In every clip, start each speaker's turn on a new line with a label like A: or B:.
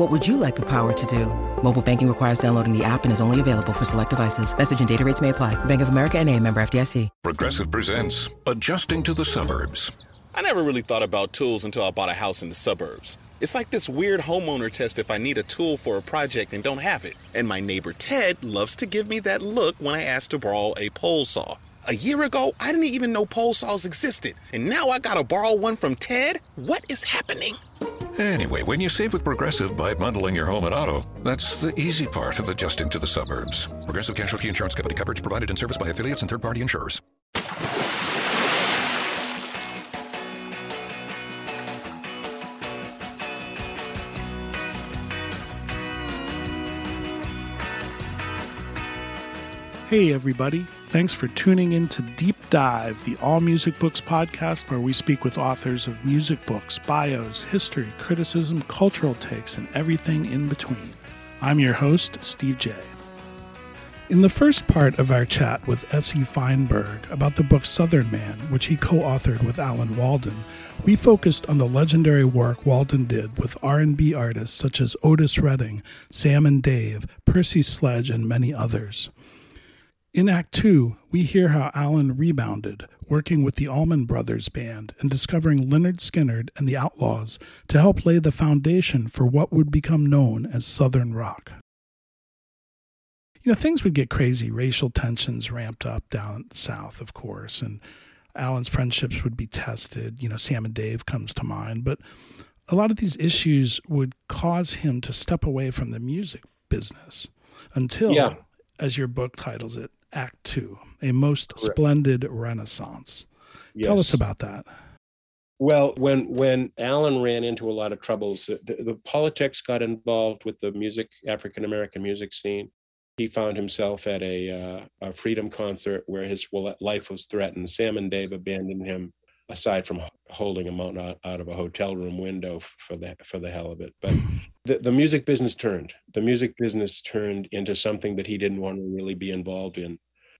A: What would you like the power to do? Mobile banking requires downloading the app and is only available for select devices. Message and data rates may apply. Bank of America and a member FDIC.
B: Progressive presents Adjusting to the Suburbs.
C: I never really thought about tools until I bought a house in the suburbs. It's like this weird homeowner test if I need a tool for a project and don't have it. And my neighbor Ted loves to give me that look when I ask to borrow a pole saw. A year ago, I didn't even know pole saws existed. And now I gotta borrow one from Ted? What is happening?
B: Anyway, when you save with Progressive by bundling your home and auto, that's the easy part of adjusting to the suburbs. Progressive Casualty Insurance Company coverage provided in service by affiliates and third party insurers.
D: Hey, everybody. Thanks for tuning in to Deep Dive, the All Music Books podcast, where we speak with authors of music books, bios, history, criticism, cultural takes, and everything in between. I'm your host, Steve J. In the first part of our chat with S.E. Feinberg about the book Southern Man, which he co-authored with Alan Walden, we focused on the legendary work Walden did with R&B artists such as Otis Redding, Sam and Dave, Percy Sledge, and many others. In Act Two, we hear how Alan rebounded, working with the Allman Brothers Band and discovering Lynyrd Skynyrd and the Outlaws to help lay the foundation for what would become known as Southern rock. You know, things would get crazy. Racial tensions ramped up down south, of course, and Alan's friendships would be tested. You know, Sam and Dave comes to mind, but a lot of these issues would cause him to step away from the music business until,
E: Yeah.
D: as your book titles it, Act Two, a most
E: Correct.
D: splendid renaissance. Tell us about that.
E: Well, when when Alan ran into a lot of troubles, the, the politics got involved with the music African American music scene. He found himself at a, uh, a freedom concert where his life was threatened. Sam and Dave abandoned him, aside from holding him out, out of a hotel room window for the for the hell of it. But the, the music business turned. The music business turned into something that he didn't want to really be involved in.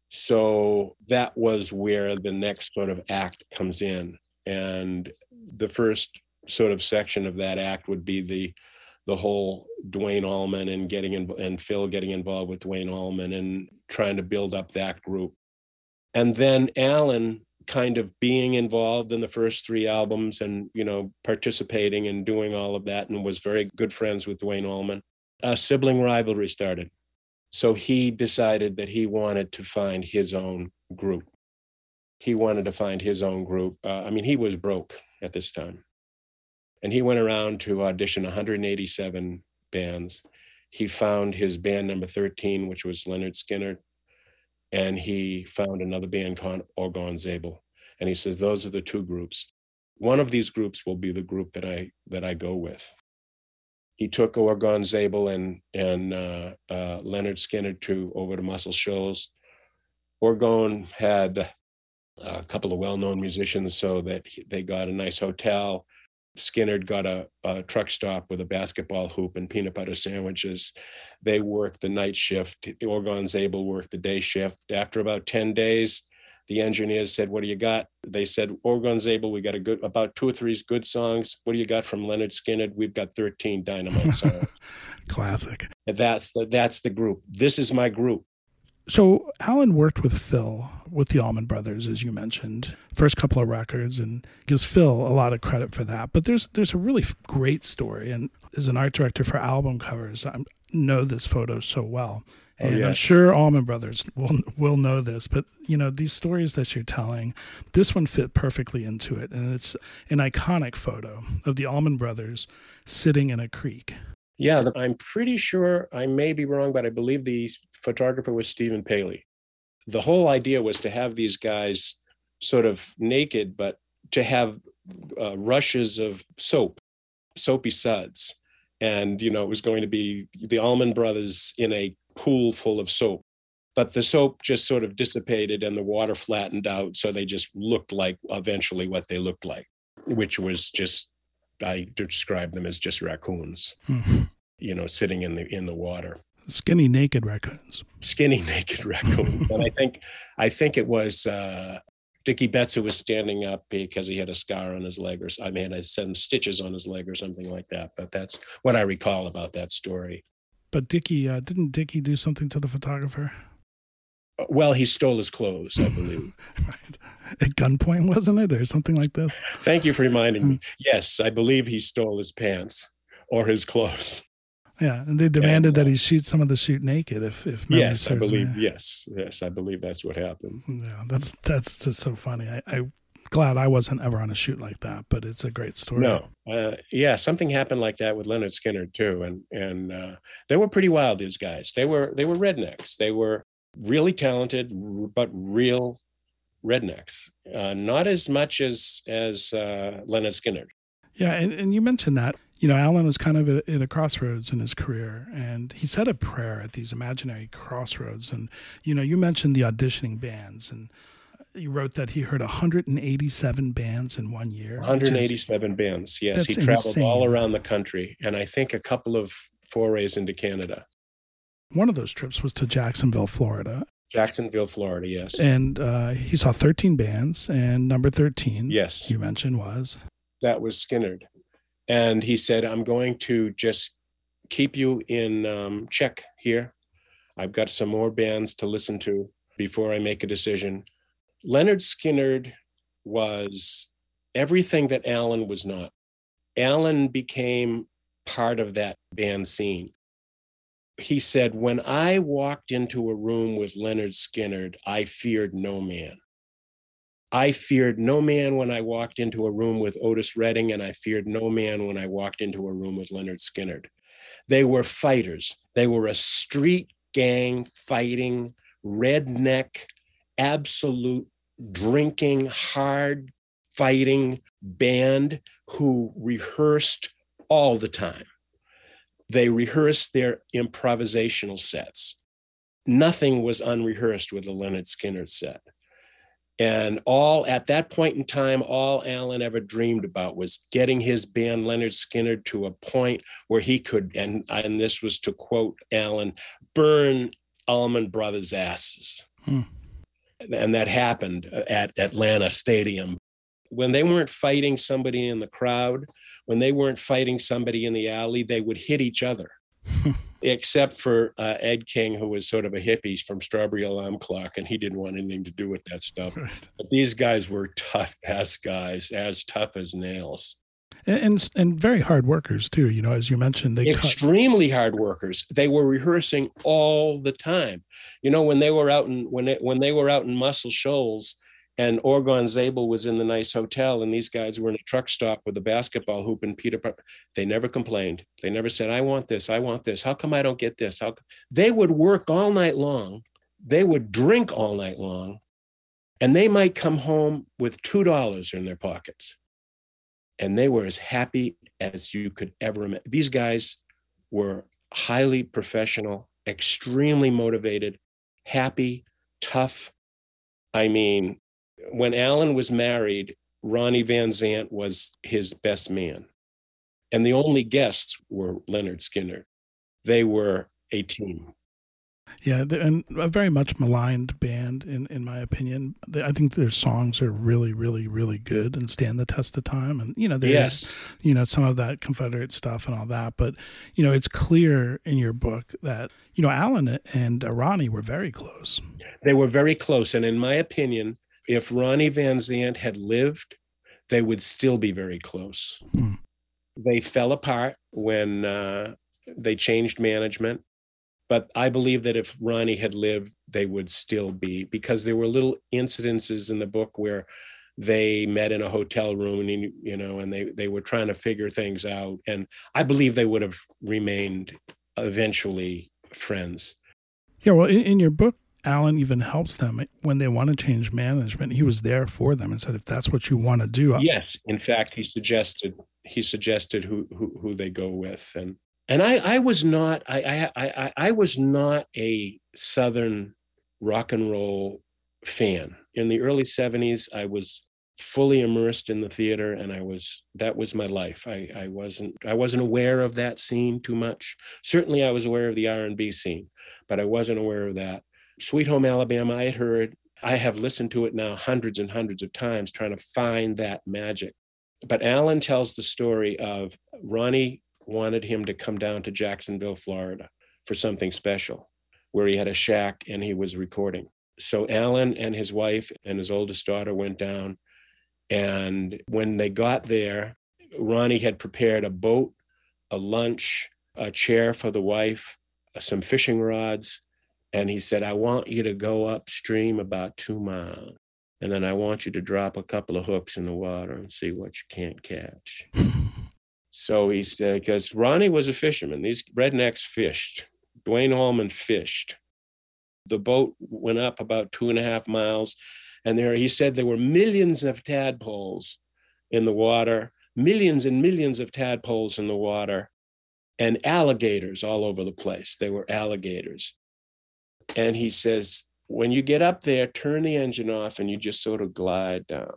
E: So that was where the next sort of act comes in. And the first sort of section of that act would be the the whole Duane Allman and getting in, and Phil getting involved with Duane Allman and trying to build up that group. And then Alan kind of being involved in the first three albums and you know participating and doing all of that and was very good friends with Duane Allman. A sibling rivalry started. So he decided that he wanted to find his own group. He wanted to find his own group. Uh, I mean, he was broke at this time. And he went around to audition 187 bands. He found his band number 13, which was Lynyrd Skynyrd. And he found another band called Orgon Zabel. And he says, those are the two groups. One of these groups will be the group that I that I go with he took Orgon Zabel and and uh, uh, Lynyrd Skynyrd to over to Muscle Shoals. Orgon had a couple of well-known musicians, so that he- they got a nice hotel. Skynyrd got a, a truck stop with a basketball hoop and peanut butter sandwiches. They worked the night shift. Orgon Zabel worked the day shift. After about ten days, the engineers said, "What do you got?" They said, "Orgon Zabel, we got a good about two or three good songs. What do you got from Lynyrd Skynyrd? We've got thirteen dynamite songs."
D: Classic.
E: That's the that's the group. This is my group.
D: So Alan worked with Phil with the Allman Brothers, as you mentioned, first couple of records, and gives Phil a lot of credit for that. But there's there's a really great story, and as an art director for album covers, I know this photo so well. Oh, and yeah. I'm sure Allman Brothers will will know this, but you know these stories that you're telling, this one fit perfectly into it, and it's an iconic photo of the Allman Brothers sitting in a creek.
E: Yeah, I'm pretty sure I may be wrong, but I believe the photographer was Stephen Paley. The whole idea was to have these guys sort of naked, but to have uh, rushes of soap, soapy suds. And, you know, it was going to be the Allman Brothers in a pool full of soap. But the soap just sort of dissipated and the water flattened out. So they just looked like eventually what they looked like, which was just, I described them as just raccoons, mm-hmm. you know, sitting in the in the water
D: skinny naked raccoons
E: skinny naked raccoons and i think i think it was uh Dickey Betts who was standing up because he had a scar on his leg, or I mean, I some stitches on his leg or something like that. But that's what I recall about that story.
D: But Dickey uh, didn't Dickey do something to the photographer?
E: Uh, well, he stole his clothes, I believe.
D: right. At gunpoint, wasn't it, or something like this?
E: Thank you for reminding me. Yes, I believe he stole his pants or his clothes.
D: Yeah, and they demanded and, uh, that he shoot some of the shoot naked. If if
E: yes, I believe me. yes, yes, I believe that's what happened.
D: Yeah, that's that's just so funny. I, I glad I wasn't ever on a shoot like that, but it's a great story.
E: No, uh, yeah, something happened like that with Lynyrd Skynyrd too, and and uh, they were pretty wild. These guys, they were they were rednecks. They were really talented, but real rednecks. Uh, not as much as as uh, Lynyrd Skynyrd.
D: Yeah, and, and you mentioned that you know, Alan was kind of at, at, a crossroads in his career, and he said a prayer at these imaginary crossroads. And you know, you mentioned the auditioning bands, and you wrote that he heard 187 bands in one year.
E: 187 is, bands, yes. He traveled insane. all around the country, and I think a couple of forays into Canada.
D: One of those trips was to Jacksonville, Florida.
E: Jacksonville, Florida, yes.
D: And uh, he saw 13 bands, and number 13,
E: yes,
D: you mentioned was
E: that was Skynyrd and he said, "I'm going to just keep you in um, check here. I've got some more bands to listen to before I make a decision." Lynyrd Skynyrd was everything that Alan was not. Alan became part of that band scene. He said, When I walked into a room with Lynyrd Skynyrd, I feared no man. I feared no man when I walked into a room with Otis Redding, and I feared no man when I walked into a room with Lynyrd Skynyrd. They were fighters. They were a street gang fighting, redneck, absolute drinking, hard fighting band who rehearsed all the time. They rehearsed their improvisational sets. Nothing was unrehearsed with the Lynyrd Skynyrd set. And all at that point in time, all Alan ever dreamed about was getting his band Lynyrd Skynyrd to a point where he could, and, and this was to quote Alan, burn Allman Brothers' asses. Hmm. And that happened at Atlanta Stadium. When they weren't fighting somebody in the crowd, when they weren't fighting somebody in the alley, they would hit each other. except for uh, Ed King, who was sort of a hippie from Strawberry Alarm Clock, and he didn't want anything to do with that stuff. Right. But these guys were tough ass guys, as tough as nails.
D: And, and, and very hard workers too. You know, as you mentioned, they
E: extremely cut. hard workers. They were rehearsing all the time. You know, when they were out in when it, when they were out in Muscle Shoals, and Orgon Zabel was in the nice hotel, and these guys were in a truck stop with a basketball hoop and Peter. They never complained. They never said, "I want this. I want this. How come I don't get this?" How they would work all night long. They would drink all night long, and they might come home with two dollars in their pockets, and they were as happy as you could ever imagine. These guys were highly professional, extremely motivated, happy, tough. I mean, when Alan was married, Ronnie Van Zant was his best man. And the only guests were Lynyrd Skynyrd. They were a team.
D: Yeah, and a very much maligned band, in in my opinion. I think their songs are really, really, really good and stand the test of time. And you know, there's yes. you know some of that Confederate stuff and all that, but you know, it's clear in your book that you know Alan and uh, Ronnie were very close.
E: They were very close, and in my opinion, if Ronnie Van Zant had lived, they would still be very close. Hmm. They fell apart when uh, they changed management. But I believe that if Ronnie had lived, they would still be because there were little incidences in the book where they met in a hotel room and you know and they they were trying to figure things out and i believe they would have remained eventually friends
D: yeah well in, in your book alan even helps them when they want to change management he was there for them and said if that's what you want to do
E: yes in fact he suggested he suggested who who, who they go with and and i i was not I, I i i was not a southern rock and roll fan. In the early 70s i was fully immersed in the theater and i was that was my life. I i wasn't i wasn't aware of that scene too much. Certainly i was aware of the r&b scene but i wasn't aware of that sweet home alabama i had heard i have listened to it now hundreds and hundreds of times trying to find that magic but alan tells the story of ronnie wanted him to come down to jacksonville florida for something special where he had a shack and he was recording so alan and his wife and his oldest daughter went down and when they got there, Ronnie had prepared a boat, a lunch, a chair for the wife, some fishing rods. And he said, I want you to go upstream about two miles. And then I want you to drop a couple of hooks in the water and see what you can't catch. so he said, because Ronnie was a fisherman, these rednecks fished. Duane Allman fished. The boat went up about two and a half miles and there, he said there were millions of tadpoles in the water, millions and millions of tadpoles in the water, and alligators all over the place. They were alligators. And he says, when you get up there, turn the engine off and you just sort of glide down.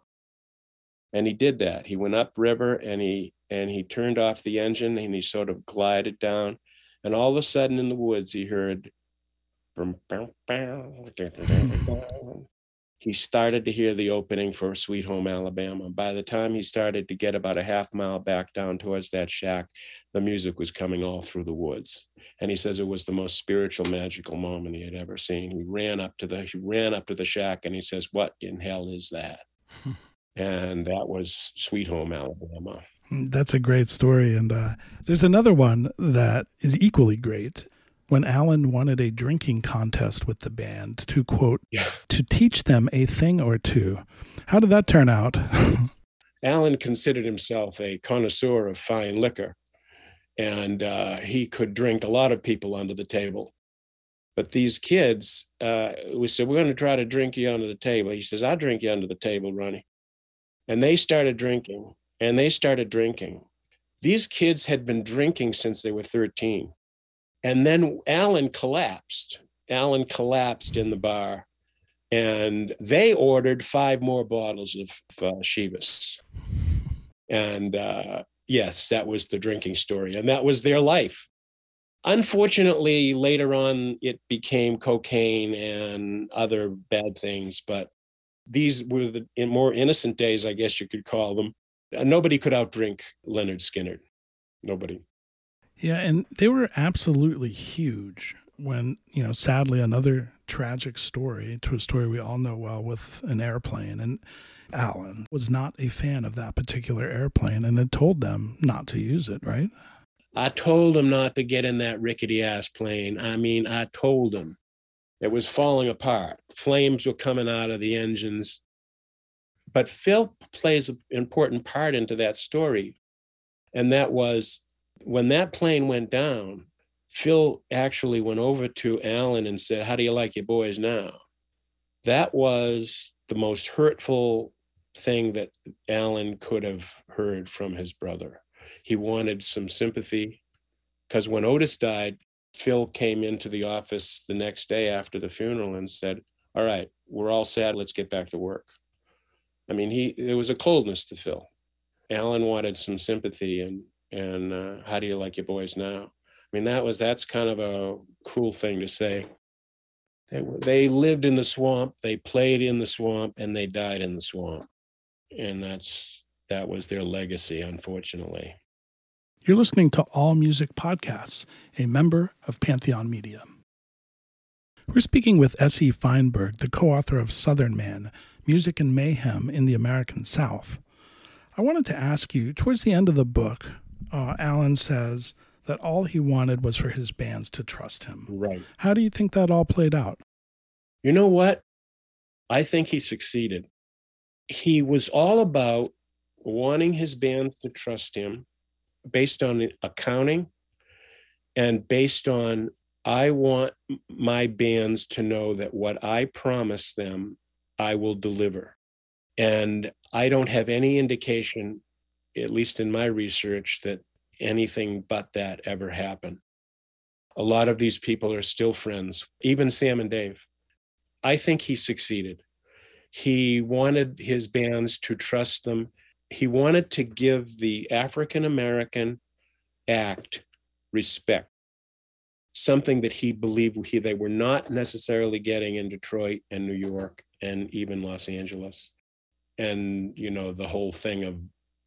E: And he did that. He went upriver and he and he turned off the engine and he sort of glided down. And all of a sudden in the woods, he heard he started to hear the opening for Sweet Home Alabama. By the time he started to get about a half mile back down towards that shack, the music was coming all through the woods. And he says it was the most spiritual, magical moment he had ever seen. He ran up to the he ran up to the shack and he says, What in hell is that? and that was Sweet Home Alabama.
D: That's a great story. And uh, there's another one that is equally great when Alan wanted a drinking contest with the band to quote, yeah. to teach them a thing or two. How did that turn out?
E: Alan considered himself a connoisseur of fine liquor, and uh, he could drink a lot of people under the table. But these kids, uh, we said, We're going to try to drink you under the table. He says, I'll drink you under the table, Ronnie. And they started drinking, and they started drinking. These kids had been drinking since they were 13 and then Alan collapsed. Alan collapsed in the bar, and they ordered five more bottles of uh, Chivas. And uh, yes, that was the drinking story, and that was their life. Unfortunately, later on, it became cocaine and other bad things, but these were the in more innocent days, I guess you could call them. Nobody could outdrink Lynyrd Skynyrd. Nobody.
D: Yeah, and they were absolutely huge when, you know, sadly, another tragic story to a story we all know well with an airplane. And Alan was not a fan of that particular airplane and had told them not to use it, right?
E: I told him not to get in that rickety ass plane. I mean, I told him it was falling apart. Flames were coming out of the engines. But Phil plays an important part into that story. And that was when that plane went down, Phil actually went over to Alan and said, How do you like your boys now? That was the most hurtful thing that Alan could have heard from his brother. He wanted some sympathy because when Otis died, Phil came into the office the next day after the funeral and said, All right, we're all sad. Let's get back to work. I mean, he there was a coldness to Phil. Alan wanted some sympathy, and and uh, how do you like your boys now? I mean, that was that's kind of a cruel thing to say. They they lived in the swamp, they played in the swamp, and they died in the swamp, and that's that was their legacy, unfortunately.
D: You're listening to All Music Podcasts, a member of Pantheon Media. We're speaking with S.E. Feinberg, the co author of Southern Man Music and Mayhem in the American South. I wanted to ask you, towards the end of the book, uh, Alan says that all he wanted was for his bands to trust him.
E: Right.
D: How do you think that all played out?
E: You know what? I think he succeeded. He was all about wanting his bands to trust him based on accounting and based on I want my bands to know that what I promise them, I will deliver. And I don't have any indication, at least in my research, that anything but that ever happened. A lot of these people are still friends, even Sam and Dave. I think he succeeded. He wanted his bands to trust them. He wanted to give the African American act respect, something that he believed he, they were not necessarily getting in Detroit and New York and even Los Angeles. And, you know, the whole thing of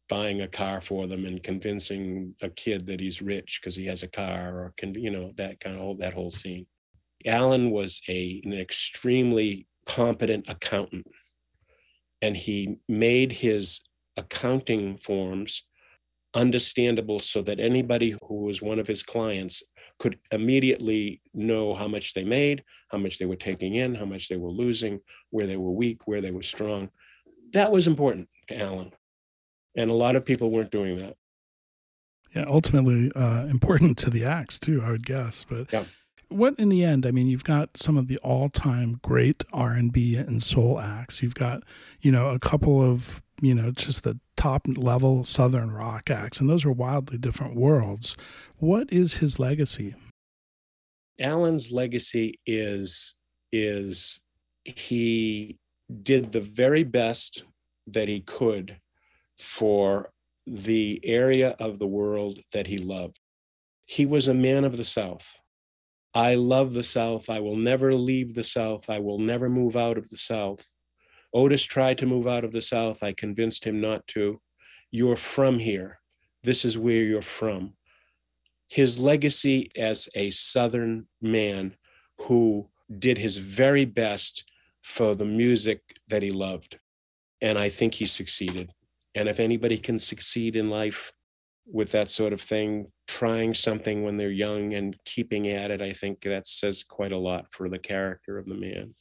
E: buying a car for them and convincing a kid that he's rich because he has a car or can you know that kind of whole, that whole scene. Alan was a an extremely competent accountant and he made his accounting forms understandable so that anybody who was one of his clients could immediately know how much they made how much they were taking in how much they were losing where they were weak where they were strong. That was important to alan and a lot of people weren't doing that.
D: Yeah ultimately uh, important to the acts too i would guess but
E: yeah.
D: what in the end i mean you've got some of the all-time great r&b and soul acts. You've got you know a couple of you know just the top level southern rock acts and those are wildly different worlds. What is his legacy?
E: Alan's legacy is is he did the very best that he could for the area of the world that he loved. He was a man of the South. I love the South. I will never leave the South. I will never move out of the South. Otis tried to move out of the South. I convinced him not to. You're from here. This is where you're from. His legacy as a Southern man who did his very best for the music that he loved. And I think he succeeded. And if anybody can succeed in life with that sort of thing, trying something when they're young and keeping at it, I think that says quite a lot for the character of the man.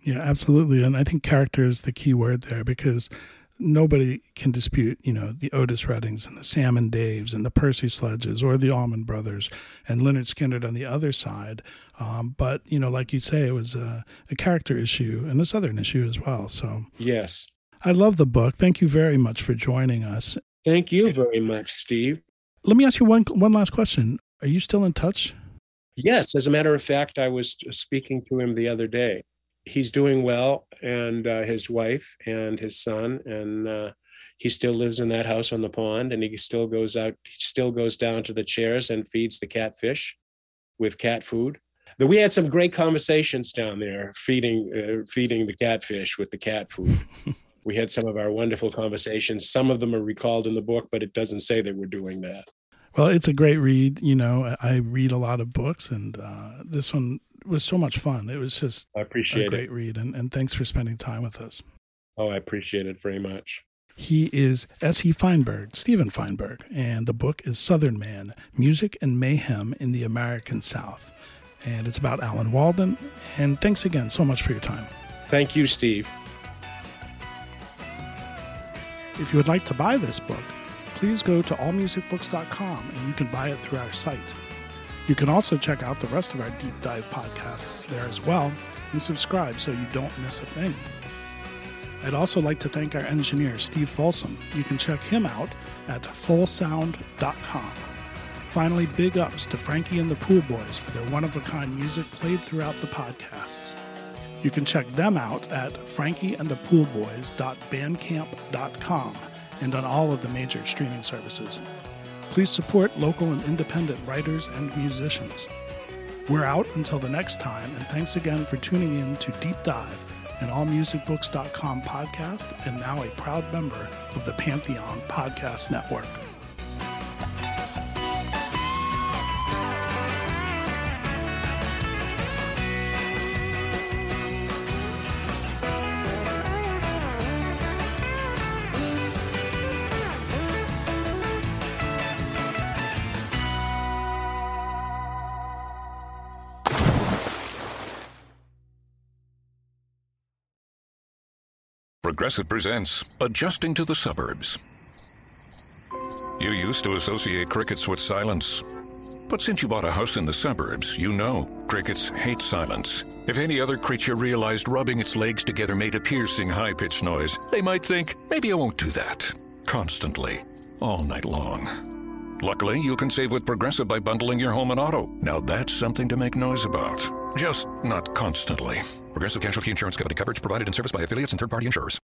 D: Yeah, absolutely. And I think character is the key word there because nobody can dispute, you know, the Otis Reddings and the Sam and Daves and the Percy Sledges or the Allman Brothers and Lynyrd Skynyrd on the other side. Um, but, you know, like you say, it was a, a character issue and a Southern issue as well. So,
E: yes.
D: I love the book. Thank you very much for joining us.
E: Thank you very much, Steve.
D: Let me ask you one one last question. Are you still in touch?
E: Yes, as a matter of fact, I was speaking to him the other day. He's doing well, and uh, his wife and his son, and uh, he still lives in that house on the pond, and he still goes out. He still goes down to the chairs and feeds the catfish with cat food. We had some great conversations down there, feeding uh, feeding the catfish with the cat food. we had some of our wonderful conversations. Some of them are recalled in the book, but it doesn't say that we're doing that.
D: Well, it's a great read. You know, I read a lot of books, and uh, this one was so much fun. It was just
E: I appreciate
D: a great
E: it.
D: read, and, and thanks for spending time with us.
E: Oh, I appreciate it very much.
D: He is S.E. Feinberg, Steven Feinberg, and the book is Southern Man Music and Mayhem in the American South. And it's about Alan Walden. And thanks again so much for your time.
E: Thank you, Steve.
D: If you would like to buy this book, please go to allmusicbooks.com and you can buy it through our site. You can also check out the rest of our deep dive podcasts there as well and subscribe so you don't miss a thing. I'd also like to thank our engineer, Steve Folsom. You can check him out at fullsound.com. Finally, big ups to Frankie and the Pool Boys for their one of a kind music played throughout the podcasts. You can check them out at frankieandthepoolboys.bandcamp.com and on all of the major streaming services. Please support local and independent writers and musicians. We're out until the next time, and thanks again for tuning in to Deep Dive, an allmusicbooks.com podcast and now a proud member of the Pantheon Podcast Network.
B: Progressive presents Adjusting to the Suburbs. You used to associate crickets with silence. But since you bought a house in the suburbs, you know crickets hate silence. If any other creature realized rubbing its legs together made a piercing, high pitched noise, they might think, maybe I won't do that. Constantly, all night long. Luckily, you can save with Progressive by bundling your home and auto. Now that's something to make noise about. Just not constantly. Progressive Casualty Insurance Company coverage provided and serviced by affiliates and third party insurers.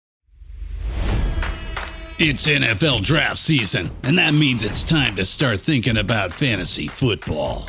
F: It's NFL draft season, and that means it's time to start thinking about fantasy football.